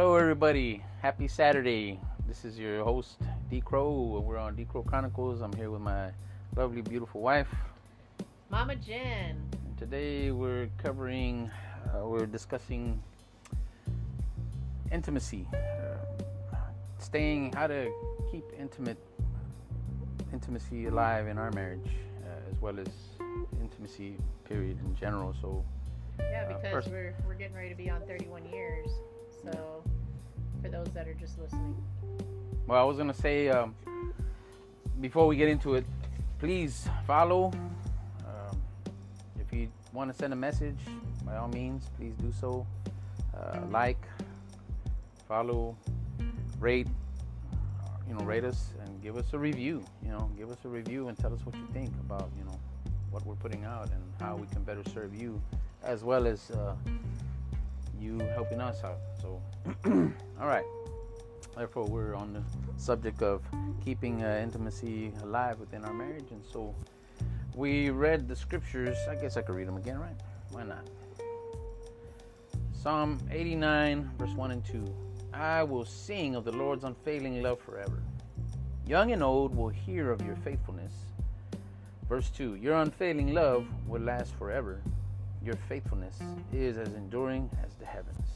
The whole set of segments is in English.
Hello, everybody. Happy Saturday. This is your host, D Crow. We're on D Crow Chronicles. I'm here with my lovely, beautiful wife. Mama Jen. And today we're covering, uh, we're discussing intimacy, uh, staying, how to keep intimate, intimacy alive in our marriage, uh, as well as intimacy, period, in general. So, Yeah, Uh, because first- we're we're getting ready to be on 31 years. So for those that are just listening. Well, I was gonna say um, before we get into it, please follow. Um, if you want to send a message, by all means, please do so. Uh, like, follow, rate. You know, rate us and give us a review. You know, give us a review and tell us what you think about you know what we're putting out and how we can better serve you, as well as uh, you helping us out. So, all right. Therefore, we're on the subject of keeping uh, intimacy alive within our marriage, and so we read the scriptures. I guess I could read them again, right? Why not? Psalm 89, verse 1 and 2. I will sing of the Lord's unfailing love forever. Young and old will hear of your faithfulness. Verse 2 Your unfailing love will last forever. Your faithfulness is as enduring as the heavens.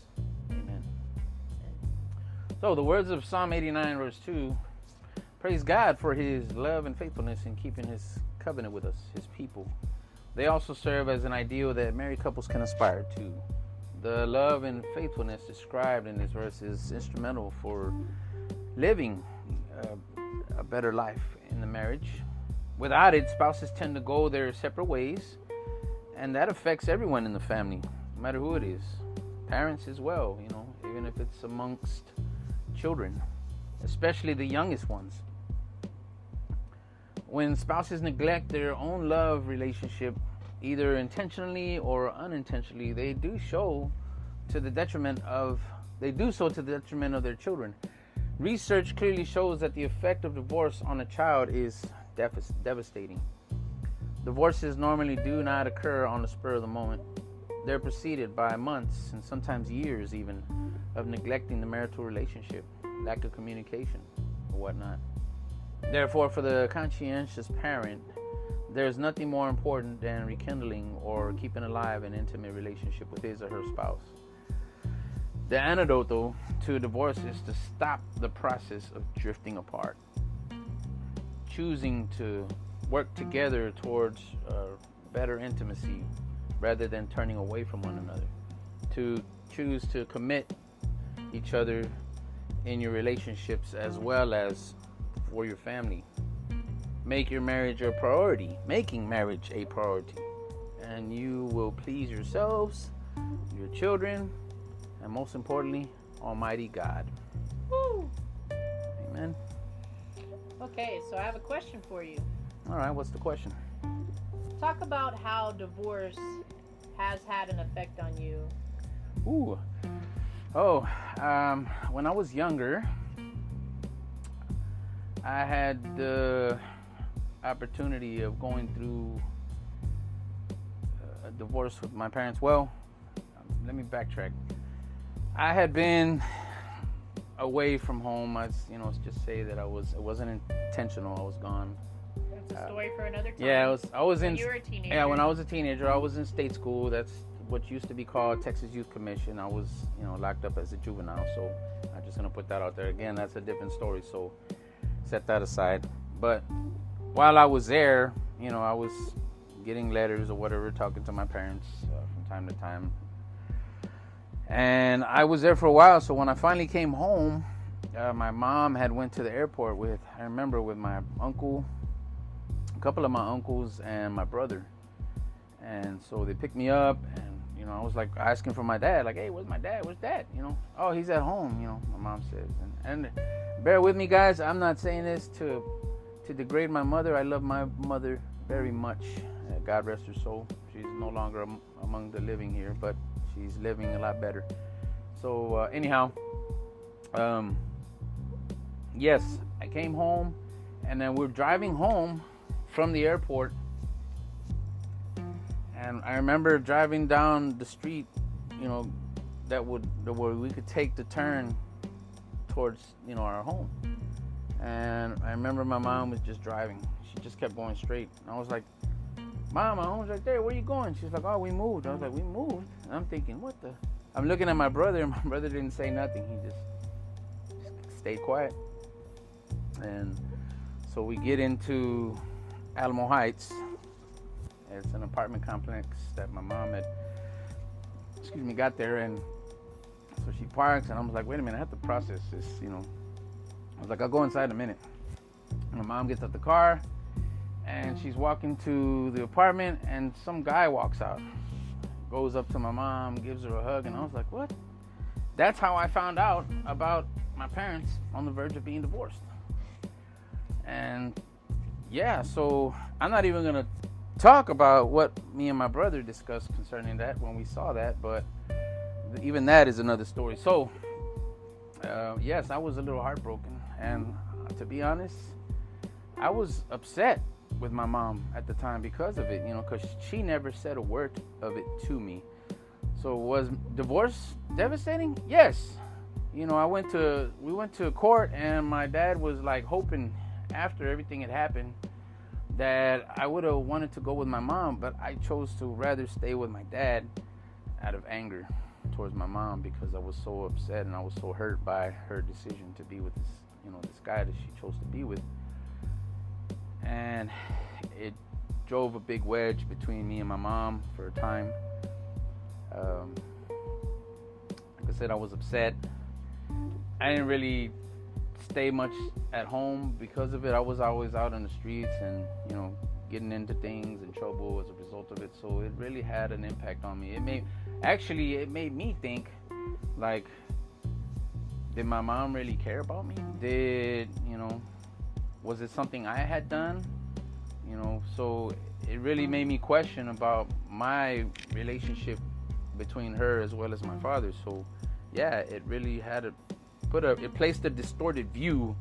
Amen. So, the words of Psalm 89, verse 2 praise God for his love and faithfulness in keeping his covenant with us, his people. They also serve as an ideal that married couples can aspire to. The love and faithfulness described in this verse is instrumental for living uh, a better life in the marriage. Without it, spouses tend to go their separate ways, and that affects everyone in the family, no matter who it is. Parents as well, you know, even if it's amongst children, especially the youngest ones. When spouses neglect their own love relationship, either intentionally or unintentionally, they do show to the detriment of they do so to the detriment of their children. Research clearly shows that the effect of divorce on a child is dev- devastating. Divorces normally do not occur on the spur of the moment. They're preceded by months and sometimes years, even, of neglecting the marital relationship, lack of communication, or whatnot. Therefore, for the conscientious parent, there's nothing more important than rekindling or keeping alive an intimate relationship with his or her spouse. The antidote, though, to divorce is to stop the process of drifting apart, choosing to work together towards uh, better intimacy rather than turning away from one another, to choose to commit each other in your relationships as well as for your family. Make your marriage a priority, making marriage a priority, and you will please yourselves, your children, and most importantly, Almighty God. Woo! Amen. Okay, so I have a question for you. All right, what's the question? Talk about how divorce has had an effect on you. Ooh. Oh, um, when I was younger, I had the opportunity of going through a divorce with my parents. Well, let me backtrack. I had been away from home. I, you know, let's just say that I was. It wasn't intentional. I was gone. That's a Uh, story for another time. Yeah, I was. I was in. you were a teenager. Yeah, when I was a teenager, I was in state school. That's what used to be called Texas Youth Commission. I was, you know, locked up as a juvenile. So I'm just gonna put that out there again. That's a different story. So set that aside. But while I was there, you know, I was getting letters or whatever, talking to my parents uh, from time to time. And I was there for a while. So when I finally came home, uh, my mom had went to the airport with, I remember, with my uncle, couple of my uncles, and my brother. And so they picked me up, and you know, I was like asking for my dad, like, "Hey, where's my dad? Where's dad?" You know, "Oh, he's at home." You know, my mom says. And, and bear with me, guys. I'm not saying this to to degrade my mother. I love my mother very much. Uh, God rest her soul. She's no longer am- among the living here, but she's living a lot better. So uh, anyhow, um, yes, I came home, and then we're driving home from the airport and I remember driving down the street, you know, that would where we could take the turn towards you know our home. And I remember my mom was just driving. She just kept going straight. And I was like, Mom, my home's right there. Where are you going? She's like, Oh, we moved. I was like, We moved. And I'm thinking, What the? I'm looking at my brother, and my brother didn't say nothing. He just, just stayed quiet. And so we get into Alamo Heights. It's an apartment complex that my mom had, excuse me, got there. And so she parks, and I was like, wait a minute, I have to process this, you know. I was like, I'll go inside in a minute. And my mom gets out the car, and she's walking to the apartment, and some guy walks out, goes up to my mom, gives her a hug, and I was like, what? That's how I found out about my parents on the verge of being divorced. And yeah, so I'm not even gonna talk about what me and my brother discussed concerning that when we saw that, but even that is another story. So, uh, yes, I was a little heartbroken, and to be honest, I was upset with my mom at the time because of it, you know, because she never said a word of it to me. So, was divorce devastating? Yes. You know, I went to we went to court, and my dad was like hoping after everything had happened that I would have wanted to go with my mom, but I chose to rather stay with my dad out of anger towards my mom because I was so upset and I was so hurt by her decision to be with this, you know, this guy that she chose to be with. And it drove a big wedge between me and my mom for a time. Um, like I said, I was upset. I didn't really stay much at home because of it. I was always out on the streets and, you know, getting into things and trouble as a result of it. So it really had an impact on me. It made actually it made me think like did my mom really care about me? Did, you know, was it something I had done? You know, so it really made me question about my relationship between her as well as my father. So yeah, it really had a put a it placed a distorted view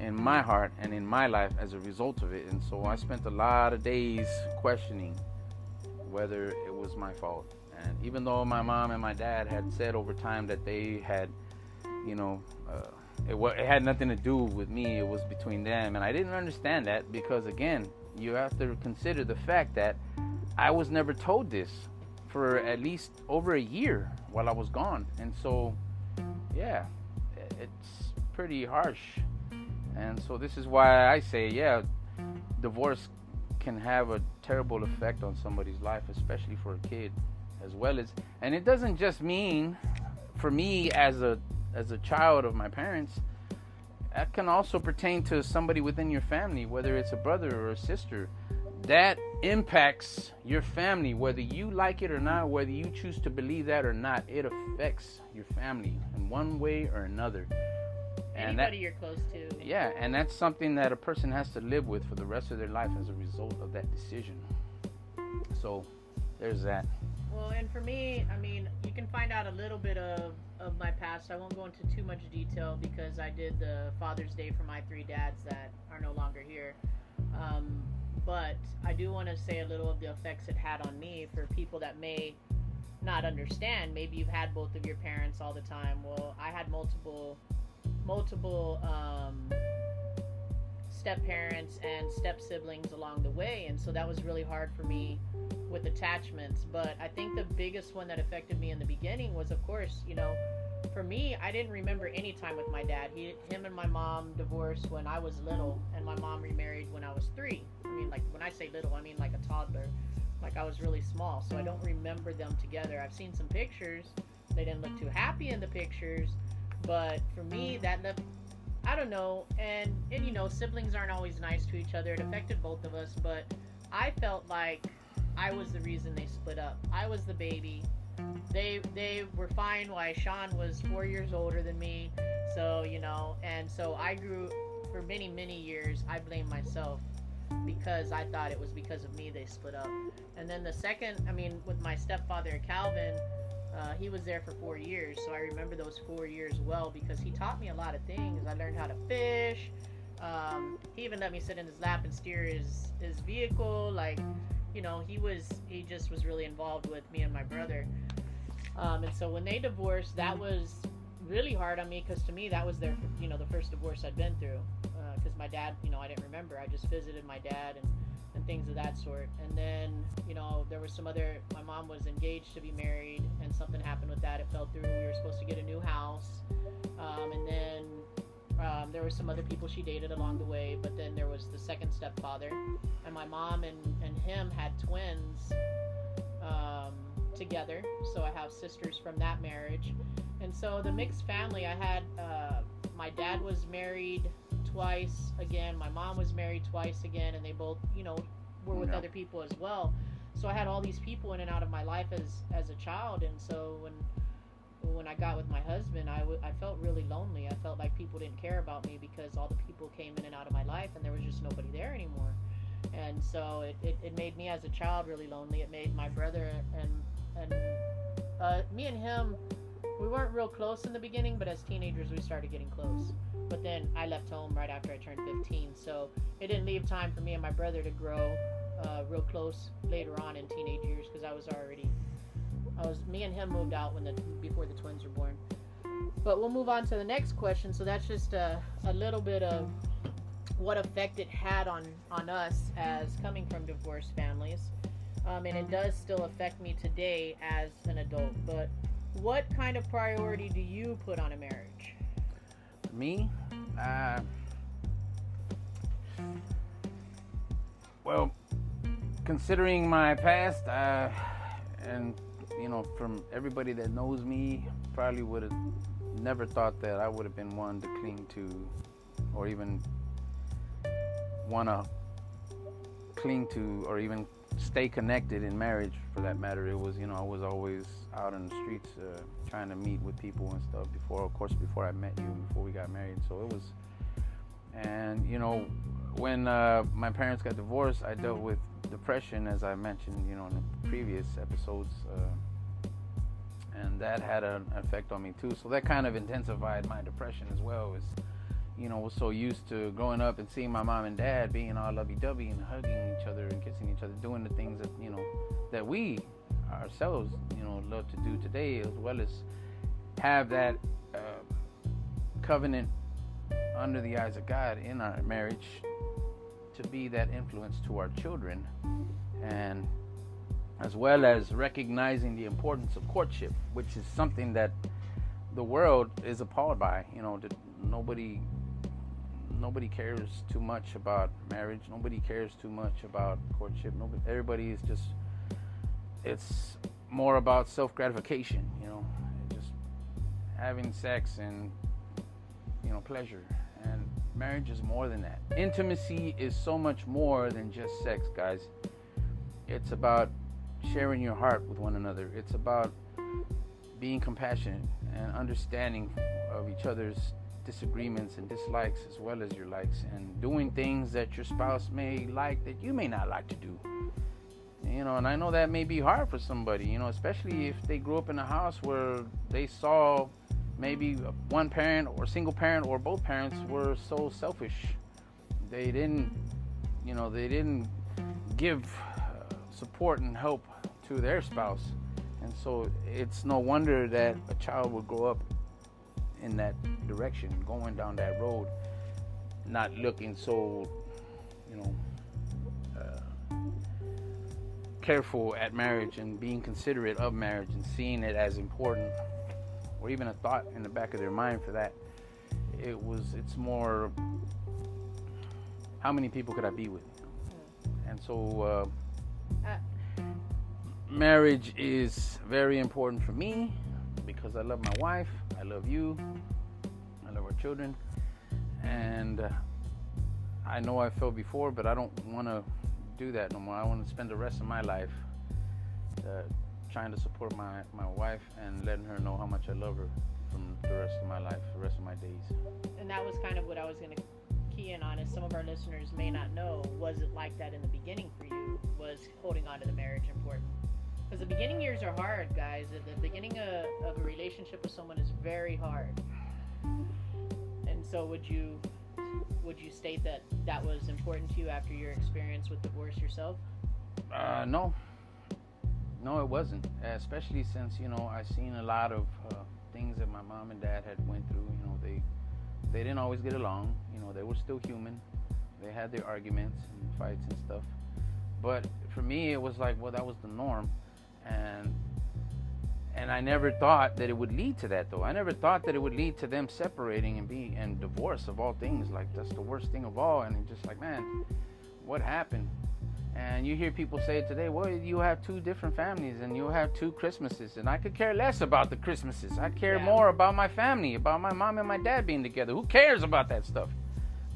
in my heart and in my life as a result of it. And so I spent a lot of days questioning whether it was my fault. And even though my mom and my dad had said over time that they had, you know, uh, it, it had nothing to do with me, it was between them. And I didn't understand that because, again, you have to consider the fact that I was never told this for at least over a year while I was gone. And so, yeah, it's pretty harsh. And so this is why I say, yeah, divorce can have a terrible effect on somebody's life, especially for a kid, as well as. And it doesn't just mean, for me as a as a child of my parents, that can also pertain to somebody within your family, whether it's a brother or a sister. That impacts your family, whether you like it or not, whether you choose to believe that or not. It affects your family in one way or another. And Anybody that, you're close to. Yeah, and that's something that a person has to live with for the rest of their life as a result of that decision. So, there's that. Well, and for me, I mean, you can find out a little bit of, of my past. I won't go into too much detail because I did the Father's Day for my three dads that are no longer here. Um, but I do want to say a little of the effects it had on me for people that may not understand. Maybe you've had both of your parents all the time. Well, I had multiple multiple um, step parents and step siblings along the way, and so that was really hard for me with attachments. But I think the biggest one that affected me in the beginning was, of course, you know, for me, I didn't remember any time with my dad. He, him and my mom divorced when I was little, and my mom remarried when I was three. I mean, like when I say little, I mean like a toddler. Like I was really small, so I don't remember them together. I've seen some pictures. They didn't look too happy in the pictures, but for me, that left. I don't know, and and you know, siblings aren't always nice to each other. It affected both of us, but I felt like I was the reason they split up. I was the baby. They they were fine. Why Sean was four years older than me, so you know, and so I grew for many many years. I blamed myself because I thought it was because of me they split up. And then the second, I mean, with my stepfather Calvin, uh, he was there for four years, so I remember those four years well because he taught me a lot of things. I learned how to fish. Um, he even let me sit in his lap and steer his his vehicle. Like, you know, he was he just was really involved with me and my brother. Um, and so when they divorced, that was really hard on me because to me that was their you know the first divorce I'd been through because uh, my dad you know I didn't remember. I just visited my dad and and things of that sort. And then you know there was some other my mom was engaged to be married and something happened with that. It fell through. We were supposed to get a new house. Um, and then um, there were some other people she dated along the way but then there was the second stepfather. And my mom and, and him had twins um, together. So I have sisters from that marriage. And so the mixed family, I had uh, my dad was married twice again, my mom was married twice again, and they both, you know, were with Yeah. other people as well. So I had all these people in and out of my life as as a child, and so when when I got with my husband, I, w- I felt really lonely. I felt like people didn't care about me because all the people came in and out of my life, and there was just nobody there anymore. And so it, it, it made me as a child really lonely. It made my brother and and uh, me and him we weren't real close in the beginning, but as teenagers we started getting close. But then I left home right after I turned 15, so it didn't leave time for me and my brother to grow uh, real close later on in teenage years because I was already, I was me and him moved out when the before the twins were born. But we'll move on to the next question. So that's just a, a little bit of what effect it had on on us as coming from divorced families, um, and it does still affect me today as an adult. But what kind of priority do you put on a marriage? Me, uh, well, considering my past, uh, and you know, from everybody that knows me, probably would have never thought that I would have been one to cling to, or even want to cling to, or even stay connected in marriage for that matter. It was, you know, I was always out in the streets uh, trying to meet with people and stuff before, of course, before I met you, before we got married. So it was, and you know, when uh, my parents got divorced, I dealt with depression, as I mentioned, you know, in previous episodes. Uh, and that had an effect on me too. So that kind of intensified my depression as well. Is you know was so used to growing up and seeing my mom and dad being all lovey-dovey and hugging each other and kissing each other, doing the things that you know that we ourselves you know love to do today, as well as have that uh, covenant under the eyes of God in our marriage to be that influence to our children and as well as recognizing the importance of courtship, which is something that the world is appalled by. You know, nobody nobody cares too much about marriage. Nobody cares too much about courtship. Nobody, everybody is just it's more about self gratification. You know, just having sex and you know pleasure. Marriage is more than that. Intimacy is so much more than just sex, guys. It's about sharing your heart with one another. It's about being compassionate and understanding of each other's disagreements and dislikes as well as your likes and doing things that your spouse may like that you may not like to do. You know, and I know that may be hard for somebody, you know, especially if they grew up in a house where they saw maybe one parent or single parent or both parents were so selfish. They didn't, you know, they didn't give uh, support and help to their spouse. And so it's no wonder that a child would grow up in that direction, going down that road, not looking so, you know, uh, careful at marriage and being considerate of marriage and seeing it as important, or even a thought in the back of their mind for that. It was. It's more. How many people could I be with? And so. Uh, Uh, marriage is very important for me because I love my wife, I love you, I love our children, and uh, I know I felt before, but I don't want to do that no more. I want to spend the rest of my life uh, trying to support my, my wife and letting her know how much I love her from the rest of my life, the rest of my days. and that was kind of what I was going to key in on. Is some of our listeners may not know, was it like that in the beginning for you? Was holding on to the marriage important? Because the beginning years are hard, guys. The beginning of, of a relationship with someone is very hard. And so, would you would you state that that was important to you after your experience with divorce yourself? Uh, no, No, it wasn't. Especially since you know I seen a lot of uh, things that my mom and dad had went through. You know, they they didn't always get along. You know, they were still human. They had their arguments and fights and stuff. But for me, it was like, well, that was the norm, and and I never thought that it would lead to that though. I never thought that it would lead to them separating and be and divorce of all things. Like that's the worst thing of all. And just like, man, what happened? And you hear people say today, well, you have two different families and you have two Christmases. And I could care less about the Christmases. I care Yeah. more about my family, about my mom and my dad being together. Who cares about that stuff?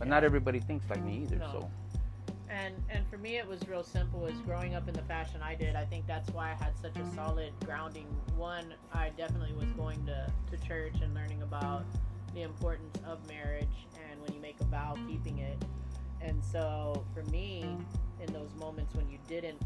But not everybody thinks like me either. No. So and and for me it was real simple as growing up in the fashion i did i think that's why i had such a solid grounding one i definitely was going to, to church and learning about the importance of marriage and when you make a vow keeping it and so for me in those moments when you didn't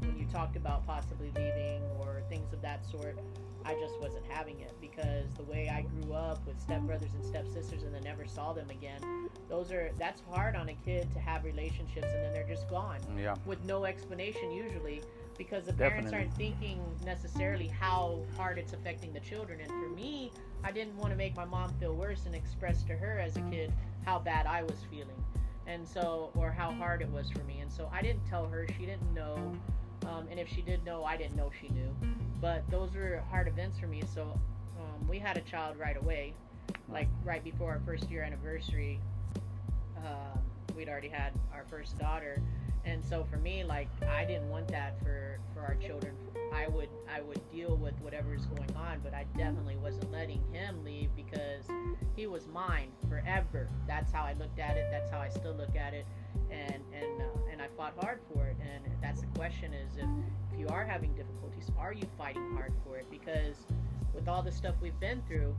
when you talked about possibly leaving or things of that sort i just wasn't having it because the way i grew up with stepbrothers and stepsisters and then never saw them again those are that's hard on a kid to have relationships and then they're just gone yeah, with no explanation usually because the parents Definitely. aren't thinking necessarily how hard it's affecting the children. And for me i didn't want to make my mom feel worse and express to her as a kid how bad i was feeling and so or how hard it was for me. And so i didn't tell her she didn't know um, and if she did know i didn't know she knew. But those were hard events for me. So um, we had a child right away like right before our first year anniversary. Um, we'd already had our first daughter and so for me like i didn't want that for for our children. I would i would deal with whatever is going on but i definitely wasn't letting him leave because he was mine forever. That's how i looked at it. That's how i still look at it. And and uh, and i fought hard for it. And that's the question is if if you are having difficulties are you fighting hard for it? Because with all the stuff we've been through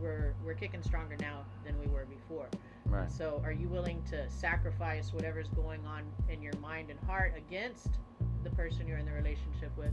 we're we're kicking stronger now than we were before right. so, are you willing to sacrifice whatever's going on in your mind and heart against the person you're in the relationship with?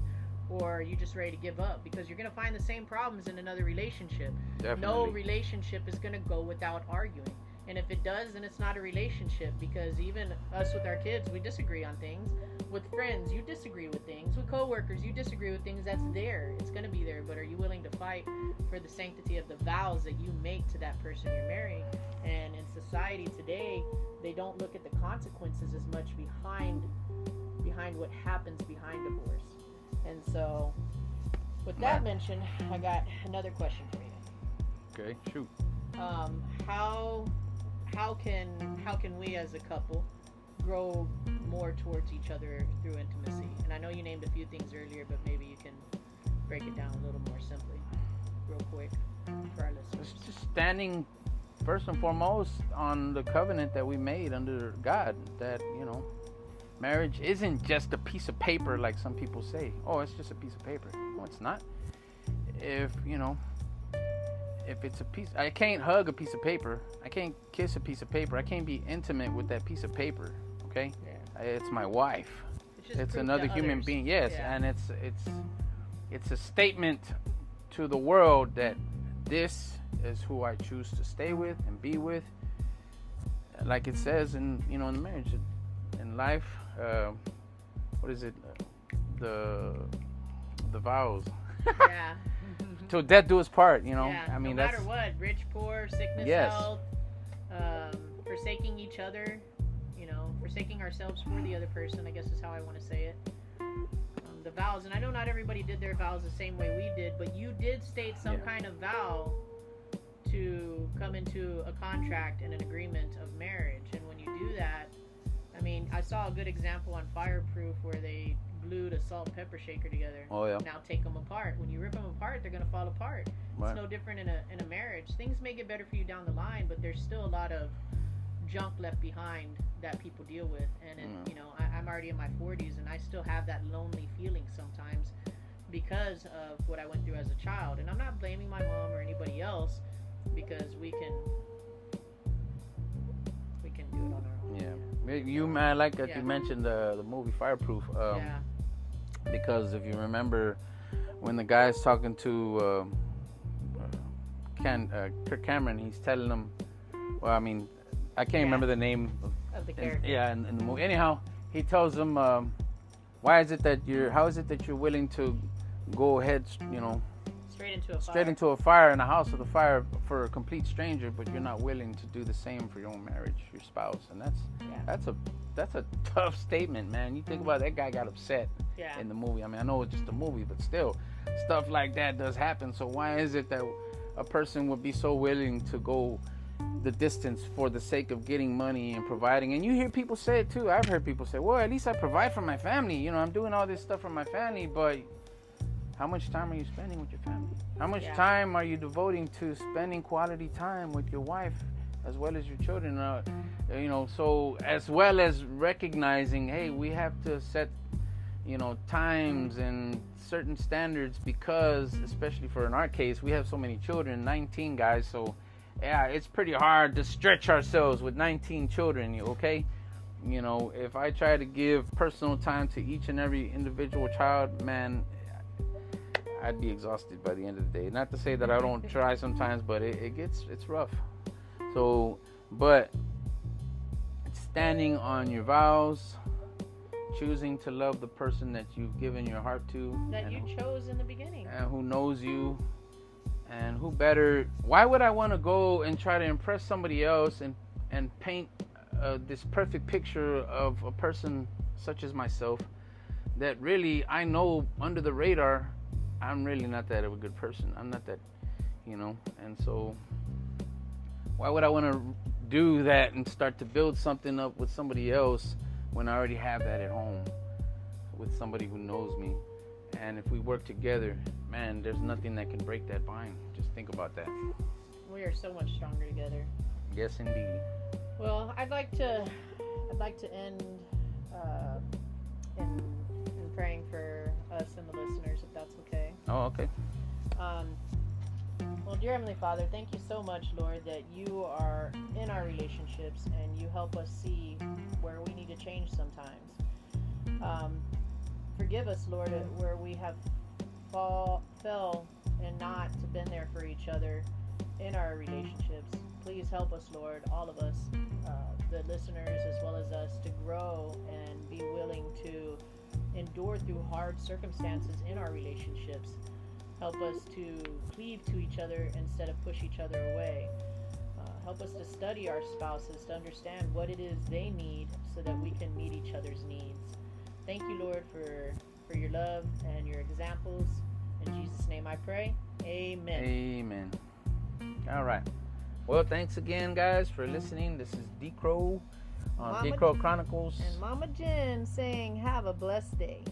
Or are you just ready to give up? Because you're going to find the same problems in another relationship. Definitely. No relationship is going to go without arguing. And if it does, then it's not a relationship because even us with our kids, we disagree on things. With friends, you disagree with things. With coworkers, you disagree with things. That's there. It's going to be there. But are you willing to fight for the sanctity of the vows that you make to that person you're marrying? And in society today, they don't look at the consequences as much behind behind what happens behind divorce. And so, with that Right. mentioned, I got another question for you Okay, shoot. um, how how can how can we as a couple grow more towards each other through intimacy? And I know you named a few things earlier, but maybe you can break it down a little more simply, real quick, for our listeners. It's just standing first and foremost on the covenant that we made under God that, you know, marriage isn't just a piece of paper like some people say. Oh, it's just a piece of paper. No, it's not. If, you know, if it's a piece I can't hug a piece of paper. I can't kiss a piece of paper. I can't be intimate with that piece of paper, okay? Yeah. It's my wife. just it's another human others. being yes Yeah. and it's it's it's a statement to the world that this is who i choose to stay with and be with like it says in you know in marriage in life uh, what is it the the vows yeah. till death do us part you know yeah. i mean no that's matter what, rich, poor, sickness, Yes. health, um, forsaking each other, forsaking ourselves for the other person. I guess is how I want to say it. Um, the vows, and I know not everybody did their vows the same way we did, but you did state some Yeah. kind of vow to come into a contract and an agreement of marriage. And when you do that, I mean, I saw a good example on Fireproof where they glued a salt pepper shaker together. oh yeah Now take them apart. When you rip them apart, they're gonna fall apart. right. It's no different in a in a marriage. Things may get better for you down the line, but there's still a lot of junk left behind that people deal with. And it, Mm. you know, I, I'm already in my 40s, and I still have that lonely feeling sometimes because of what I went through as a child. And I'm not blaming my mom or anybody else because we can we can do it on our own. yeah you I like that Yeah. you mentioned the the movie fireproof um, yeah. because if you remember when the guy's talking to um, Ken, uh, Kirk Cameron, he's telling him, well, I mean, I can't Yeah. remember the name. Of, Of the in- character. yeah, in, in the movie. Anyhow, he tells him, um, Why is it that you're? How is it that you're willing to go ahead, you know, Straight into a straight fire. into a fire in a house with a fire for a complete stranger, but you're not willing to do the same for your own marriage, your spouse, and that's Yeah. that's a that's a tough statement, man. You think about it, that guy got upset Yeah. in the movie. I mean, I know it's just a movie, but still, stuff like that does happen. So why is it that a person would be so willing to go the distance for the sake of getting money and providing? And you hear people say it too. I've heard people say, "Well, at least I provide for my family. You know, I'm doing all this stuff for my family, but." How much time are you spending with your family? How much Yeah. time are you devoting to spending quality time with your wife as well as your children? Uh, you know, so as well as recognizing, hey, we have to set, you know, times and certain standards because, especially for in our case, we have so many children, 19 guys. So, yeah, it's pretty hard to stretch ourselves with 19 children. you Okay, you know, if I try to give personal time to each and every individual child, man, I'd be exhausted by the end of the day. Not to say that I don't try sometimes, but it, it gets it's rough. So, but standing on your vows, choosing to love the person that you've given your heart to, that you chose in the beginning. and who knows you, and who better? Why would I want to go and try to impress somebody else and and paint uh, this perfect picture of a person such as myself that really I know under the radar I'm really not that of a good person. I'm not that, you know, and so why would I want to do that and start to build something up with somebody else when I already have that at home with somebody who knows me? And if we work together, man, there's nothing that can break that bind. Just think about that. We are so much stronger together. Yes, indeed. Well, I'd like to, I'd like to end uh, in, in praying for us and the listeners, if that's okay. Oh, okay. Um, well, dear Heavenly Father, thank you so much, Lord, that you are in our relationships and you help us see where we need to change sometimes. Um, forgive us, Lord, where we have fall, fell and not been there for each other in our relationships. Please help us, Lord, all of us, uh, the listeners as well as us, to grow and be willing to endure through hard circumstances in our relationships. Help us to cleave to each other instead of push each other away. Uh, help us to study our spouses to understand what it is they need so that we can meet each other's needs. Thank you, Lord, for, for your love and your examples. In Jesus' name I pray. Amen. Amen. All right. Well, thanks again, guys, for listening. This is D Crow on Mama D Crow Chronicles. And Mama Jen saying, Have a blessed day.